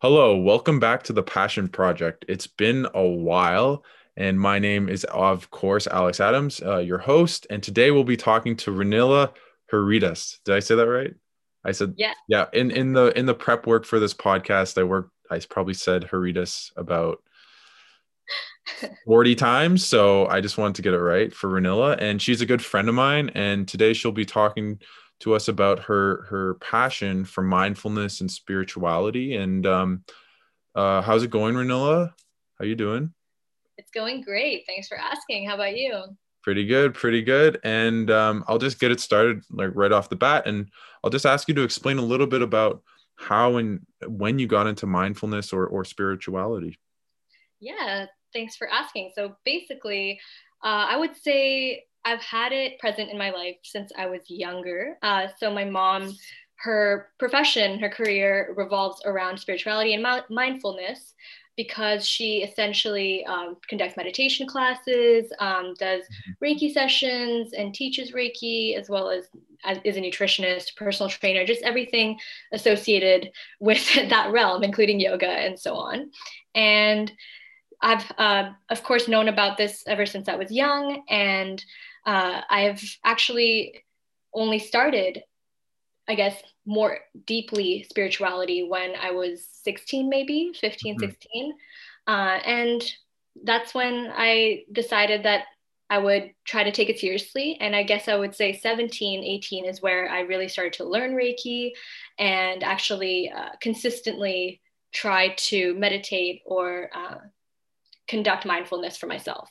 Hello, welcome back to the Passion Project. It's been a while, and my name is, of course, Alex Adams, uh, your host. And today we'll be talking to Rinila Hiridas. Did I say that right? I said, yeah, yeah. In in the in the prep work for this podcast, I worked. I probably said Hiridas about 40 times. So I just wanted to get it right for Rinila. And she's a good friend of mine. And today she'll be talking to us about her her passion for mindfulness and spirituality. And um, uh, how's it going, Rinila? How you doing? It's going great. Thanks for asking. How about you? Pretty good, pretty good. And um, I'll just get it started like right off the bat, and I'll just ask you to explain a little bit about how and when you got into mindfulness or or spirituality. Yeah, thanks for asking. So basically, uh, I would say I've had it present in my life since I was younger. Uh, so my mom, her profession, her career revolves around spirituality and mindfulness because she essentially um, conducts meditation classes, um, does mm-hmm. Reiki sessions, and teaches Reiki, as well as, as is a nutritionist, personal trainer, just everything associated with that realm, including yoga and so on. And I've, uh, of course, known about this ever since I was young, and uh, I've actually only started, I guess, more deeply spirituality when I was 16, maybe 15, mm-hmm. 16. Uh, and that's when I decided that I would try to take it seriously. And I guess I would say 17, 18 is where I really started to learn Reiki and actually uh, consistently try to meditate or uh, conduct mindfulness for myself.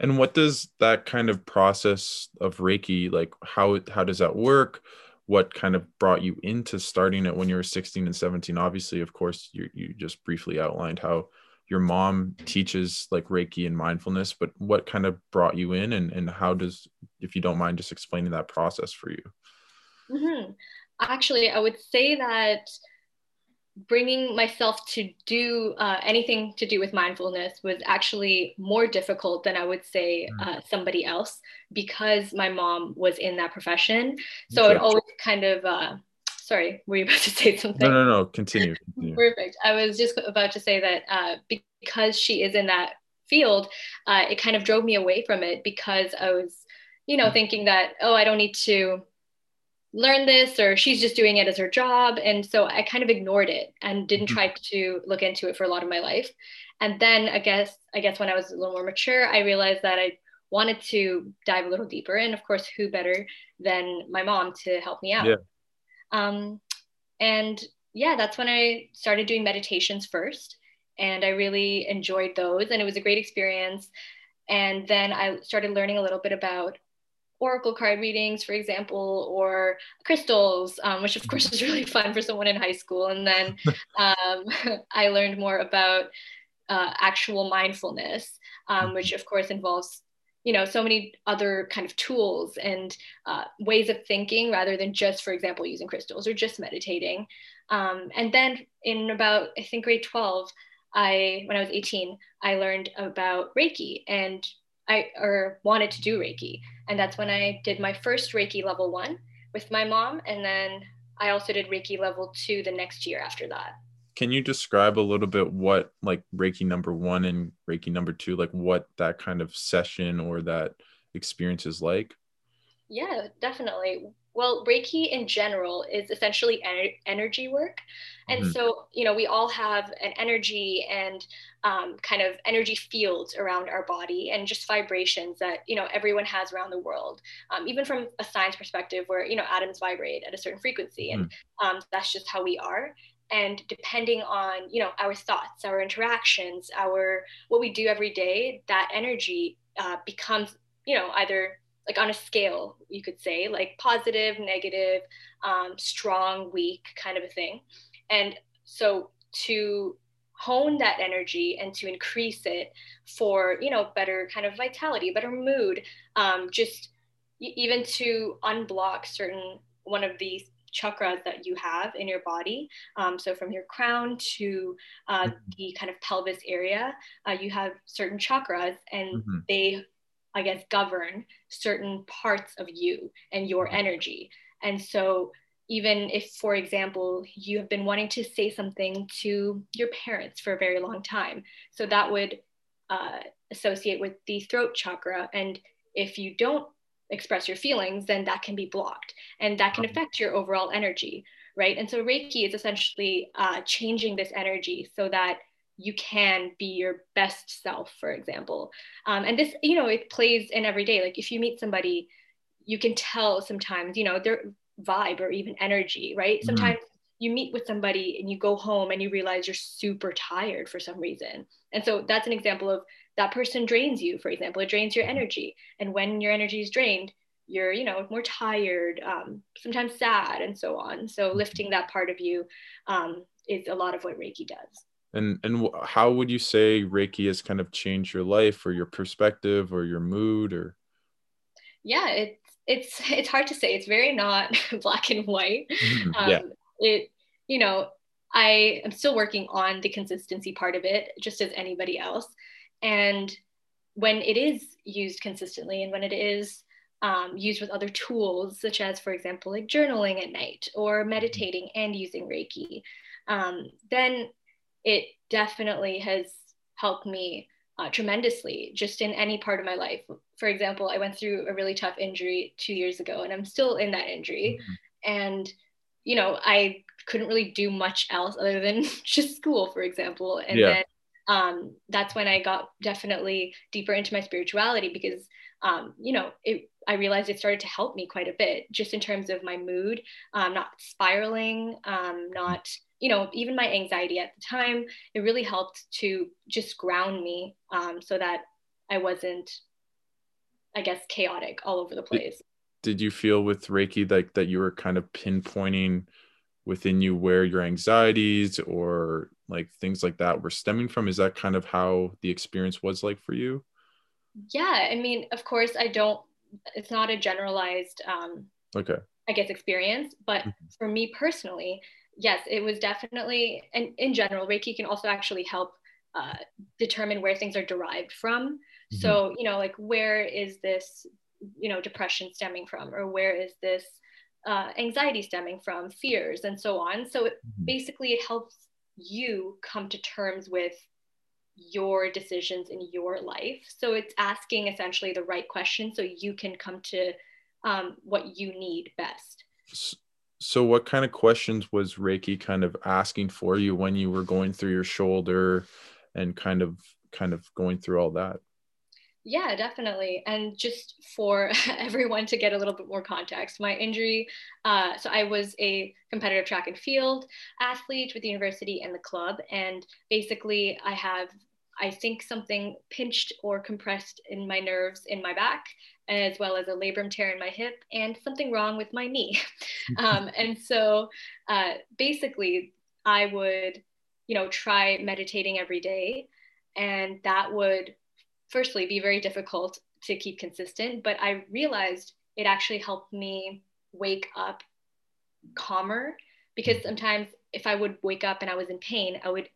And what does that kind of process of Reiki like how how does that work? What kind of brought you into starting it when you were 16 and 17? Obviously, of course, you you just briefly outlined how your mom teaches like Reiki and mindfulness, but what kind of brought you in and, and how does, if you don't mind just explaining that process for you? Mm-hmm. Actually, I would say that bringing myself to do uh, anything to do with mindfulness was actually more difficult than I would say mm. uh, somebody else because my mom was in that profession. So it always kind of, uh, sorry, were you about to say something? No, no, no, continue. continue. Perfect. I was just about to say that uh, because she is in that field, uh, it kind of drove me away from it because I was, you know, mm. thinking that, oh, I don't need to learn this or she's just doing it as her job and so i kind of ignored it and didn't mm-hmm. try to look into it for a lot of my life and then i guess i guess when i was a little more mature i realized that i wanted to dive a little deeper and of course who better than my mom to help me out yeah. um, and yeah that's when i started doing meditations first and i really enjoyed those and it was a great experience and then i started learning a little bit about oracle card readings, for example, or crystals, um, which of course is really fun for someone in high school. And then um, I learned more about uh, actual mindfulness, um, which of course involves you know so many other kind of tools and uh, ways of thinking rather than just for example using crystals or just meditating. Um, and then in about i think grade 12 i when i was 18 i learned about reiki and I or wanted to do Reiki. And that's when I did my first Reiki level one with my mom. And then I also did Reiki level two the next year after that. Can you describe a little bit what like Reiki number one and Reiki number two, like what that kind of session or that experience is like? Yeah, definitely. Well, Reiki in general is essentially en- energy work. And mm-hmm. so, you know, we all have an energy and um, kind of energy fields around our body and just vibrations that, you know, everyone has around the world. Um, even from a science perspective, where, you know, atoms vibrate at a certain frequency. And mm-hmm. um, that's just how we are. And depending on, you know, our thoughts, our interactions, our what we do every day, that energy uh, becomes, you know, either like on a scale, you could say, like positive, negative, um, strong, weak kind of a thing. And so to hone that energy and to increase it for, you know, better kind of vitality, better mood, um, just even to unblock certain one of these chakras that you have in your body. Um, so from your crown to uh, mm-hmm. the kind of pelvis area, uh, you have certain chakras and mm-hmm. they I guess, govern certain parts of you and your energy. And so, even if, for example, you have been wanting to say something to your parents for a very long time. So that would uh, associate with the throat chakra. And if you don't express your feelings, then that can be blocked and that can affect your overall energy, right? And so Reiki is essentially uh, changing this energy so that you can be your best self, for example. Um, and this, you know, it plays in every day. Like if you meet somebody, you can tell sometimes, you know, their vibe or even energy, right? Mm-hmm. Sometimes you meet with somebody and you go home and you realize you're super tired for some reason. And so that's an example of that person drains you, for example, it drains your energy. And when your energy is drained, you're, you know, more tired, um, sometimes sad, and so on. So mm-hmm. lifting that part of you um, is a lot of what Reiki does. And and how would you say Reiki has kind of changed your life, or your perspective, or your mood, or? Yeah, it's it's it's hard to say. It's very not black and white. Mm-hmm. Um, yeah. It you know I am still working on the consistency part of it, just as anybody else. And when it is used consistently and when it is um, used with other tools, such as, for example, like journaling at night or mm-hmm. meditating and using Reiki, um, then it definitely has helped me uh, tremendously just in any part of my life. For example, I went through a really tough injury two years ago and I'm still in that injury. Mm-hmm. And, you know, I couldn't really do much else other than just school, for example. And yeah. then um, that's when I got definitely deeper into my spirituality because, um, you know, it, I realized it started to help me quite a bit just in terms of my mood, um, not spiraling, um, not, you know, even my anxiety at the time. It really helped to just ground me um, so that I wasn't, I guess, chaotic all over the place. Did, did you feel with Reiki like that you were kind of pinpointing within you where your anxieties or like things like that were stemming from is that kind of how the experience was like for you yeah i mean of course i don't it's not a generalized um okay i guess experience but mm-hmm. for me personally yes it was definitely and in general reiki can also actually help uh, determine where things are derived from mm-hmm. so you know like where is this you know depression stemming from or where is this uh, anxiety stemming from fears and so on so it, mm-hmm. basically it helps you come to terms with your decisions in your life. So it's asking essentially the right question so you can come to um, what you need best. So, what kind of questions was Reiki kind of asking for you when you were going through your shoulder and kind of kind of going through all that? Yeah, definitely. And just for everyone to get a little bit more context, my injury uh, so I was a competitive track and field athlete with the university and the club. And basically, I have, I think, something pinched or compressed in my nerves in my back, as well as a labrum tear in my hip, and something wrong with my knee. um, and so uh, basically, I would, you know, try meditating every day. And that would firstly be very difficult to keep consistent, but I realized it actually helped me wake up calmer because mm-hmm. sometimes if I would wake up and I was in pain, I would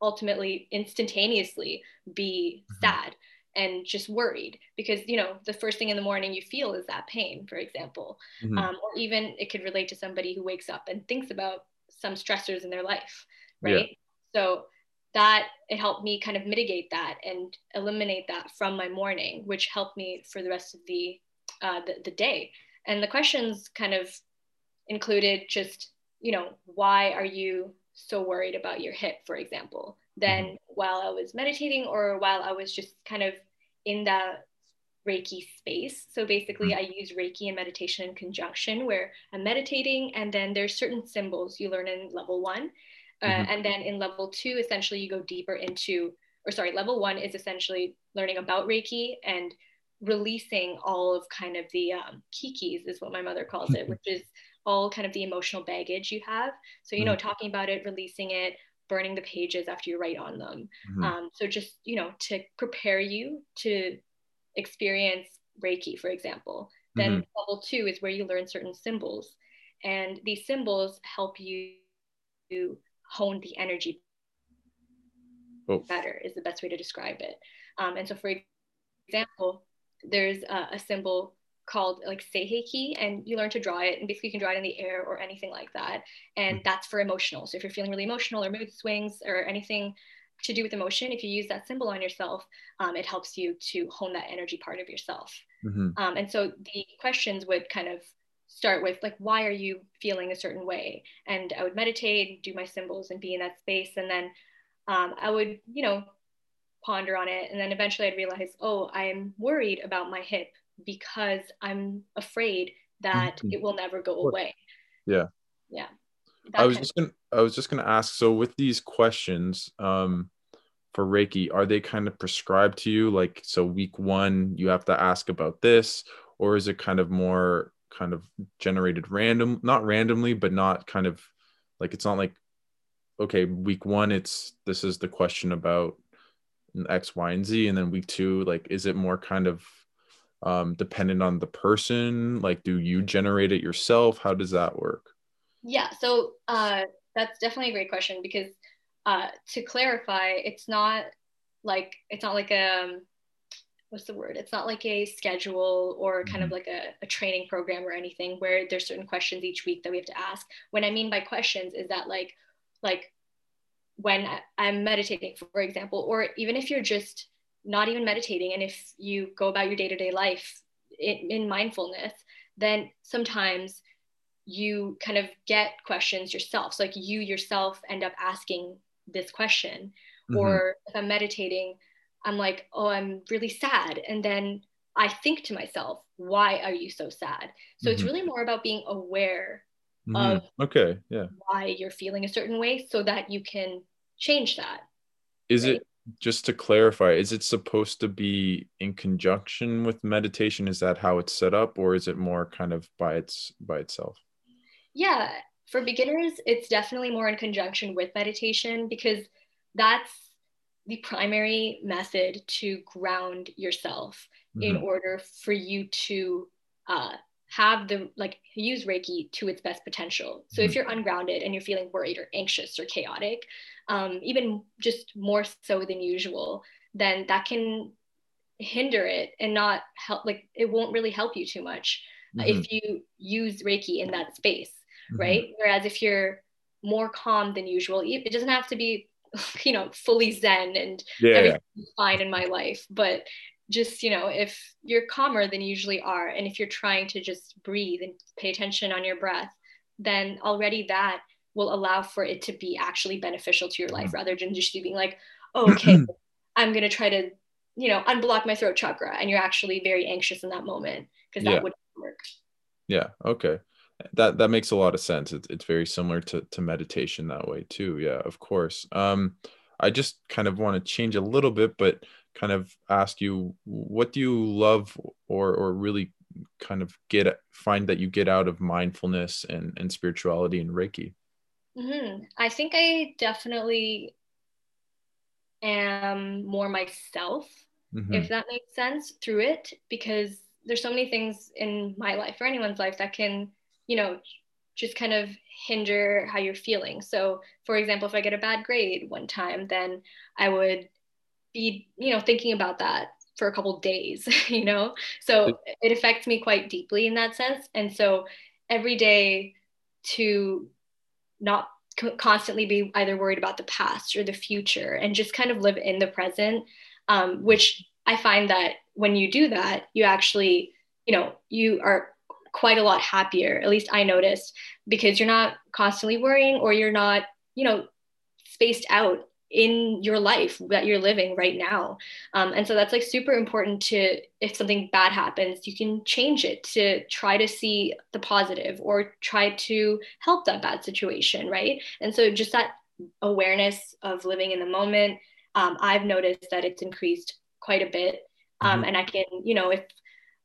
ultimately instantaneously be mm-hmm. sad and just worried because you know the first thing in the morning you feel is that pain for example mm-hmm. um, or even it could relate to somebody who wakes up and thinks about some stressors in their life right yeah. so that it helped me kind of mitigate that and eliminate that from my morning, which helped me for the rest of the, uh, the, the day. And the questions kind of included just, you know, why are you so worried about your hip, for example? Then mm-hmm. while I was meditating or while I was just kind of in that Reiki space. So basically, mm-hmm. I use Reiki and meditation in conjunction where I'm meditating, and then there's certain symbols you learn in level one. Uh, mm-hmm. And then in level two, essentially, you go deeper into, or sorry, level one is essentially learning about Reiki and releasing all of kind of the um, kikis, is what my mother calls it, which is all kind of the emotional baggage you have. So, you know, mm-hmm. talking about it, releasing it, burning the pages after you write on them. Mm-hmm. Um, so, just, you know, to prepare you to experience Reiki, for example. Then mm-hmm. level two is where you learn certain symbols. And these symbols help you hone the energy oh. better is the best way to describe it. Um, and so, for example, there's a, a symbol called like Sei He Ki, and you learn to draw it, and basically you can draw it in the air or anything like that. And mm. that's for emotional. So if you're feeling really emotional or mood swings or anything to do with emotion, if you use that symbol on yourself, um, it helps you to hone that energy part of yourself. Mm-hmm. Um, and so the questions would kind of start with like, why are you feeling a certain way? And I would meditate, do my symbols, and be in that space, and then um, I would, you know, ponder on it, and then eventually I'd realize, oh, I'm worried about my hip because I'm afraid that mm-hmm. it will never go away. Yeah. Yeah. I was just gonna I was just gonna ask, so with these questions, um, for Reiki, are they kind of prescribed to you? Like, so week one, you have to ask about this, or is it kind of more kind of generated random, not randomly, but not kind of like it's not like, okay, week one, it's this is the question about X, Y, and Z, and then week two, like, is it more kind of um, dependent on the person? Like, do you generate it yourself? How does that work? Yeah, so uh, that's definitely a great question because uh, to clarify, it's not like it's not like a um, what's the word? It's not like a schedule or kind of mm-hmm. like a, a training program or anything where there's certain questions each week that we have to ask. What I mean by questions is that like like when I'm meditating, for example, or even if you're just not even meditating and if you go about your day-to-day life in, in mindfulness, then sometimes you kind of get questions yourself. So like you yourself end up asking this question. Mm-hmm. Or if I'm meditating, I'm like, oh, I'm really sad. And then I think to myself, why are you so sad? So mm-hmm. it's really more about being aware mm-hmm. of okay, yeah, why you're feeling a certain way so that you can change that. Is right? it just to clarify, is it supposed to be in conjunction with meditation? Is that how it's set up, or is it more kind of by its by itself? Yeah, for beginners, it's definitely more in conjunction with meditation because that's the primary method to ground yourself mm-hmm. in order for you to uh, have the like use reiki to its best potential so mm-hmm. if you're ungrounded and you're feeling worried or anxious or chaotic um, even just more so than usual then that can hinder it and not help like it won't really help you too much mm-hmm. if you use reiki in that space mm-hmm. right whereas if you're more calm than usual it doesn't have to be you know fully zen and yeah, everything's fine in my life but just you know if you're calmer than you usually are and if you're trying to just breathe and pay attention on your breath then already that will allow for it to be actually beneficial to your life mm-hmm. rather than just you being like oh, okay i'm going to try to you know unblock my throat chakra and you're actually very anxious in that moment because that yeah. would work. Yeah okay. That that makes a lot of sense. It's, it's very similar to, to meditation that way too. Yeah of course. Um i just kind of want to change a little bit but kind of ask you what do you love or or really kind of get find that you get out of mindfulness and and spirituality and reiki mm-hmm. i think i definitely am more myself mm-hmm. if that makes sense through it because there's so many things in my life or anyone's life that can you know, just kind of hinder how you're feeling. So, for example, if I get a bad grade one time, then I would be, you know, thinking about that for a couple days, you know? So it affects me quite deeply in that sense. And so every day to not constantly be either worried about the past or the future and just kind of live in the present, um, which I find that when you do that, you actually, you know, you are quite a lot happier. At least I noticed because you're not constantly worrying or you're not, you know, spaced out in your life that you're living right now. Um, and so that's like super important to, if something bad happens, you can change it to try to see the positive or try to help that bad situation, right? And so just that awareness of living in the moment, um, I've noticed that it's increased quite a bit. Um, mm-hmm. And I can, you know, if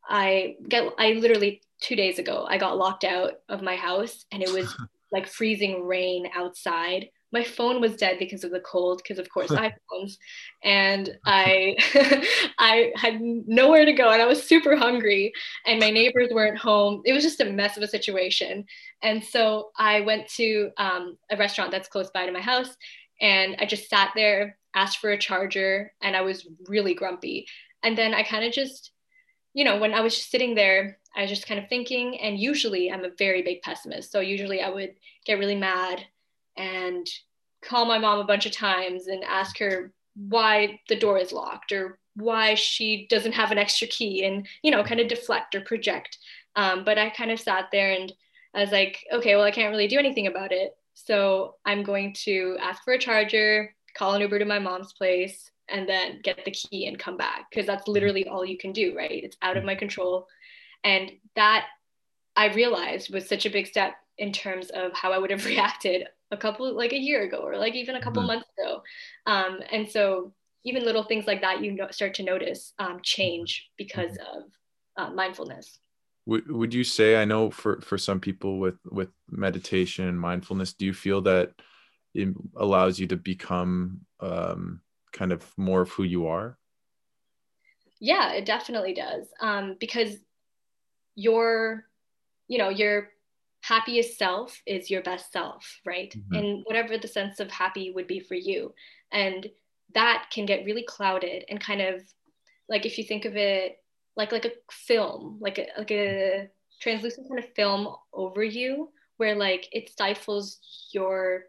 I get, I literally two days ago, I got locked out of my house and it was like freezing rain outside. My phone was dead because of the cold, because of course iPhones, and I I had nowhere to go and I was super hungry and my neighbors weren't home. It was just a mess of a situation. And so I went to um, a restaurant that's close by to my house and I just sat there, asked for a charger, and I was really grumpy. And then I kind of just you know, when I was just sitting there, I was just kind of thinking, and usually I'm a very big pessimist. So usually I would get really mad and call my mom a bunch of times and ask her why the door is locked or why she doesn't have an extra key and, you know, kind of deflect or project. Um, but I kind of sat there and I was like, okay, well, I can't really do anything about it. So I'm going to ask for a charger, call an Uber to my mom's place, and then get the key and come back because that's literally all you can do, right? It's out of my control. And that I realized was such a big step in terms of how I would have reacted a couple, like a year ago, or like even a couple mm-hmm. months ago. Um, and so even little things like that, you know, start to notice um, change because mm-hmm. of uh, mindfulness. Would, would you say, I know for, for some people with, with meditation and mindfulness, do you feel that it allows you to become um, kind of more of who you are? Yeah, it definitely does. Um, because your, you know, your happiest self is your best self, right? Mm-hmm. And whatever the sense of happy would be for you. And that can get really clouded and kind of like if you think of it like like a film, like a like a translucent kind of film over you where like it stifles your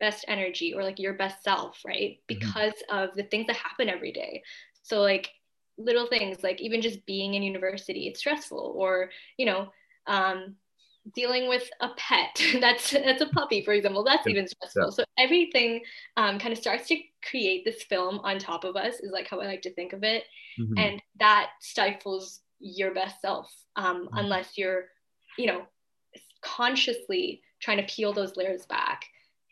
best energy or like your best self, right? Mm-hmm. Because mm-hmm. of the things that happen every day. So like little things like even just being in university, it's stressful or, you know, um, dealing with a pet that's that's a puppy for example that's even stressful yeah. so everything um, kind of starts to create this film on top of us is like how i like to think of it mm-hmm. and that stifles your best self um, mm-hmm. unless you're you know consciously trying to peel those layers back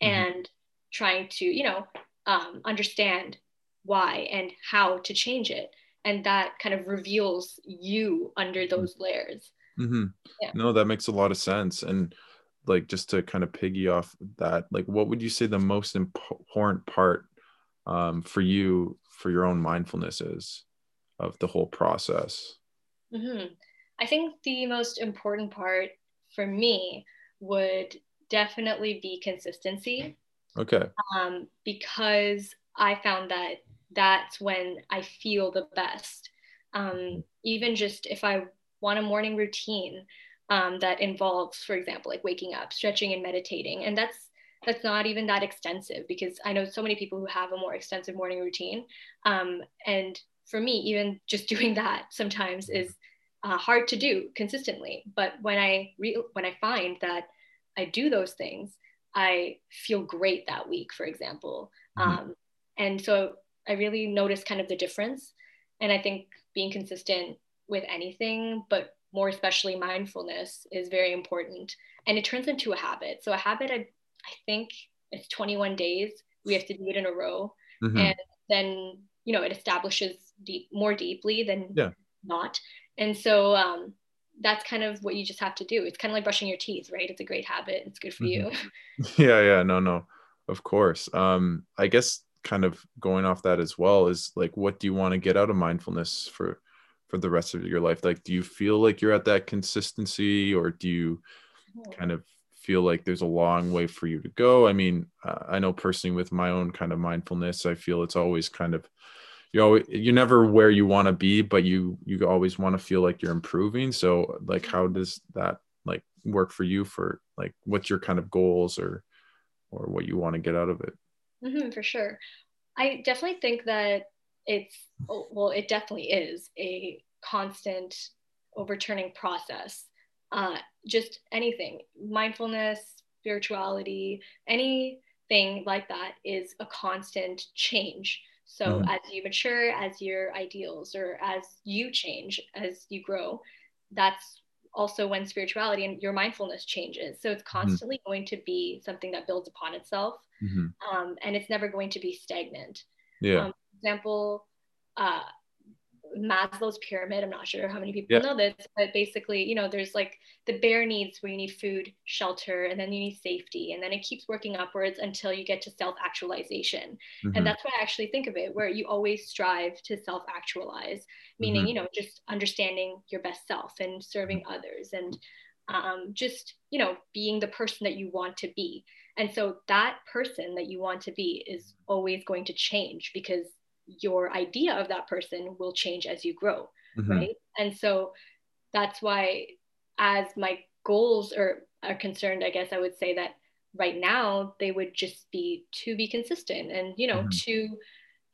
mm-hmm. and trying to you know um, understand why and how to change it and that kind of reveals you under mm-hmm. those layers mm-hmm. yeah. no that makes a lot of sense and like just to kind of piggy off that like what would you say the most important part um, for you for your own mindfulness is of the whole process mm-hmm. i think the most important part for me would definitely be consistency. Okay. Um, because I found that that's when I feel the best. Um, even just if I want a morning routine um, that involves, for example, like waking up, stretching, and meditating, and that's that's not even that extensive because I know so many people who have a more extensive morning routine. Um, and for me, even just doing that sometimes is uh, hard to do consistently. But when I re- when I find that I do those things, I feel great that week, for example. Mm-hmm. Um, and so I really notice kind of the difference. And I think being consistent with anything, but more especially mindfulness, is very important. And it turns into a habit. So a habit, I, I think it's 21 days. We have to do it in a row. Mm-hmm. And then, you know, it establishes deep, more deeply than yeah. not. And so um, that's kind of what you just have to do. It's kind of like brushing your teeth, right? It's a great habit. It's good for mm-hmm. you. yeah, yeah, no, no, of course. Um, I guess kind of going off that as well is like, what do you want to get out of mindfulness for for the rest of your life? Like, do you feel like you're at that consistency, or do you kind of feel like there's a long way for you to go? I mean, uh, I know personally with my own kind of mindfulness, I feel it's always kind of you always you're never where you want to be but you you always want to feel like you're improving so like how does that like work for you for like what's your kind of goals or or what you want to get out of it mm-hmm, for sure i definitely think that it's well it definitely is a constant overturning process uh, just anything mindfulness spirituality anything like that is a constant change so mm-hmm. as you mature, as your ideals or as you change, as you grow, that's also when spirituality and your mindfulness changes. So it's mm-hmm. constantly mm-hmm. going to be something that builds upon itself, mm-hmm. um, and it's never going to be stagnant. Yeah. Um, example, uh, Maslow's pyramid. I'm not sure how many people yeah. know this, but basically, you know, there's like the bare needs where you need food, shelter, and then you need safety. And then it keeps working upwards until you get to self actualization. Mm-hmm. And that's what I actually think of it, where you always strive to self actualize, meaning, mm-hmm. you know, just understanding your best self and serving mm-hmm. others and um, just, you know, being the person that you want to be. And so that person that you want to be is always going to change because your idea of that person will change as you grow. mm-hmm. right? And so that's why, as my goals are, are concerned, I guess I would say that right now they would just be to be consistent and, you know, mm-hmm. to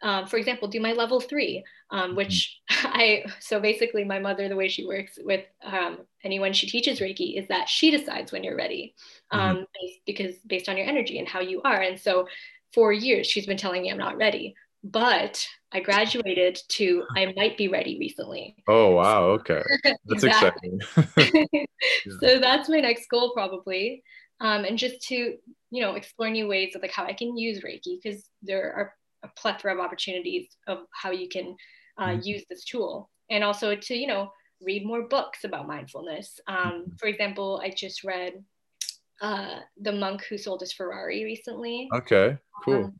um, for example, do my level three, um, mm-hmm. which I, so basically my mother, the way she works with um, anyone she teaches Reiki is that she decides when you're ready mm-hmm. Um, based, because based on your energy and how you are. And so for years, she's been telling me I'm not ready, but I graduated to I might be ready recently. Oh, wow. Okay. That's exciting. yeah. So that's my next goal probably. Um, and just to, you know, explore new ways of like how I can use Reiki because there are a plethora of opportunities of how you can uh, mm-hmm. use this tool and also to you know read more books about mindfulness um, mm-hmm. for example i just read uh, the monk who sold his ferrari recently okay cool um,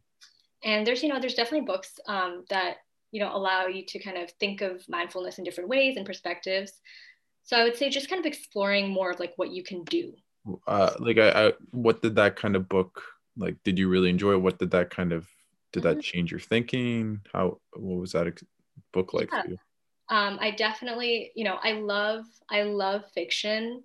and there's you know there's definitely books um, that you know allow you to kind of think of mindfulness in different ways and perspectives. So i would say just kind of exploring more of like what you can do. Uh, like I, I what did that kind of book like did you really enjoy? What did that kind of did that mm-hmm. change your thinking? How what was that book like yeah. for you? Um, i definitely you know i love i love fiction.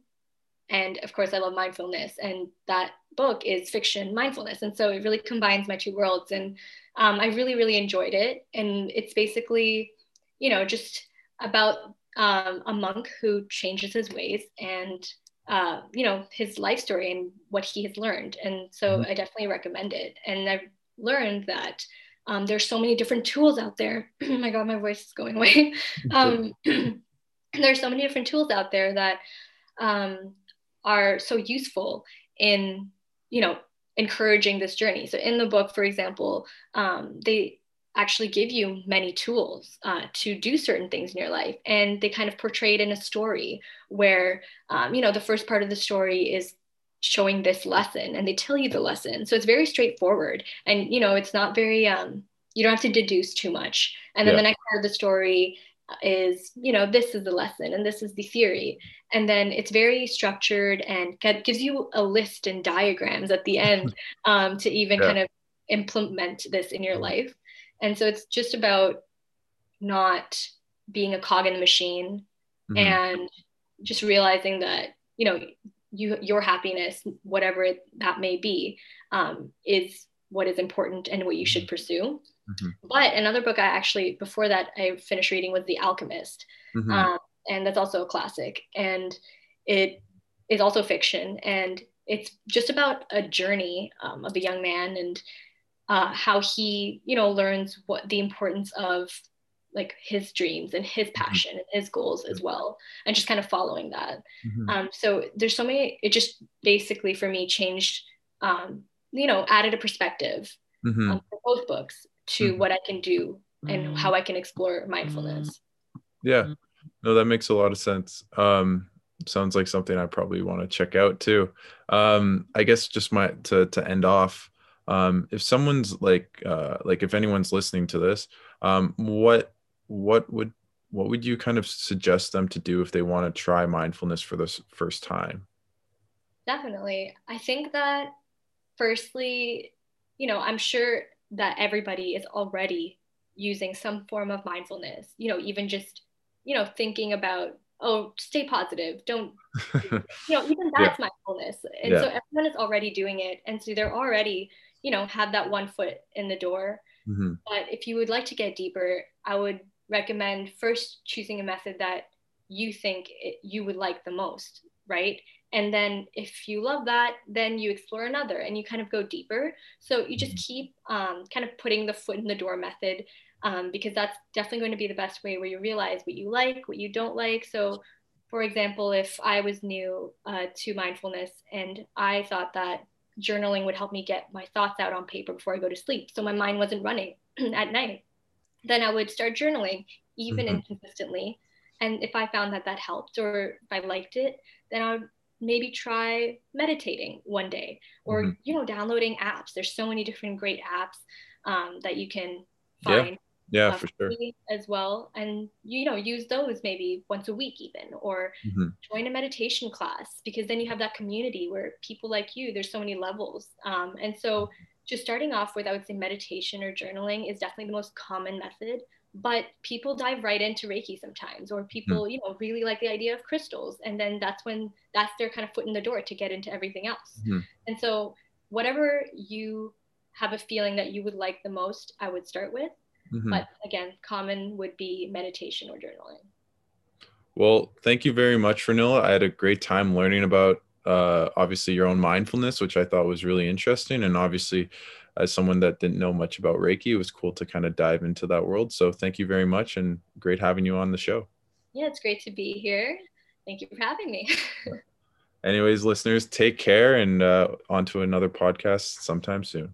And of course i love mindfulness. And that book is fiction mindfulness and so it really combines my two worlds and um, i really really enjoyed it and it's basically you know just about um, a monk who changes his ways and uh, you know his life story and what he has learned and so mm-hmm. i definitely recommend it and i've learned that um, there's so many different tools out there. oh my God, my voice is going away. Um, there's so many different tools out there that um, are so useful in, you know, encouraging this journey. So in the book, for example, um, they actually give you many tools uh, to do certain things in your life and they kind of portray it in a story where um, you know the first part of the story is showing this lesson and they tell you the lesson so it's very straightforward and you know it's not very um you don't have to deduce too much and then yeah. the next part of the story is you know this is the lesson and this is the theory and then it's very structured and gives you a list and diagrams at the end um, to even yeah. kind of implement this in your life and so it's just about not being a cog in the machine mm-hmm. and just realizing that you know you your happiness whatever it, that may be um, is what is important and what you should mm-hmm. pursue mm-hmm. but another book i actually before that i finished reading was the alchemist mm-hmm. um, and that's also a classic and it is also fiction and it's just about a journey um, of a young man and uh, how he you know learns what the importance of like his dreams and his mm-hmm. passion mm-hmm. and his goals as well and just kind of following that mm-hmm. um, so there's so many it just basically for me changed um, you know added a perspective mm-hmm. um, for both books to mm-hmm. what i can do and mm-hmm. how i can explore mindfulness. Yeah. No that makes a lot of sense. Um, sounds like something i probably want to check out too. Um, i guess just my to to end off um, if someone's like uh, like if anyone's listening to this um, what what would what would you kind of suggest them to do if they want to try mindfulness for the first time? Definitely. I think that firstly you know i'm sure that everybody is already using some form of mindfulness you know even just you know thinking about oh stay positive don't you know even that's yeah. mindfulness and yeah. so everyone is already doing it and so they're already you know have that one foot in the door mm-hmm. but if you would like to get deeper i would recommend first choosing a method that you think it, you would like the most, right? And then if you love that, then you explore another and you kind of go deeper. So you just mm-hmm. keep um, kind of putting the foot in the door method um, because that's definitely going to be the best way where you realize what you like, what you don't like. So, for example, if I was new uh, to mindfulness and I thought that journaling would help me get my thoughts out on paper before I go to sleep, so my mind wasn't running at night then I would start journaling, even mm-hmm. inconsistently. And if I found that that helped or if I liked it, then I would maybe try meditating one day or, mm-hmm. you know, downloading apps. There's so many different great apps um, that you can find. Yeah. Yeah, uh, for sure. As well. And, you know, use those maybe once a week, even, or mm-hmm. join a meditation class because then you have that community where people like you, there's so many levels. Um, and so just starting off with, I would say meditation or journaling is definitely the most common method but people dive right into reiki sometimes or people mm. you know really like the idea of crystals and then that's when that's their kind of foot in the door to get into everything else mm. and so whatever you have a feeling that you would like the most i would start with mm-hmm. but again common would be meditation or journaling well thank you very much Rinila. i had a great time learning about uh, obviously your own mindfulness which i thought was really interesting and obviously as someone that didn't know much about Reiki, it was cool to kind of dive into that world. So thank you very much and great having you on the show. Yeah, it's great to be here. Thank you for having me. Anyways, listeners, take care and uh, on to another podcast sometime soon.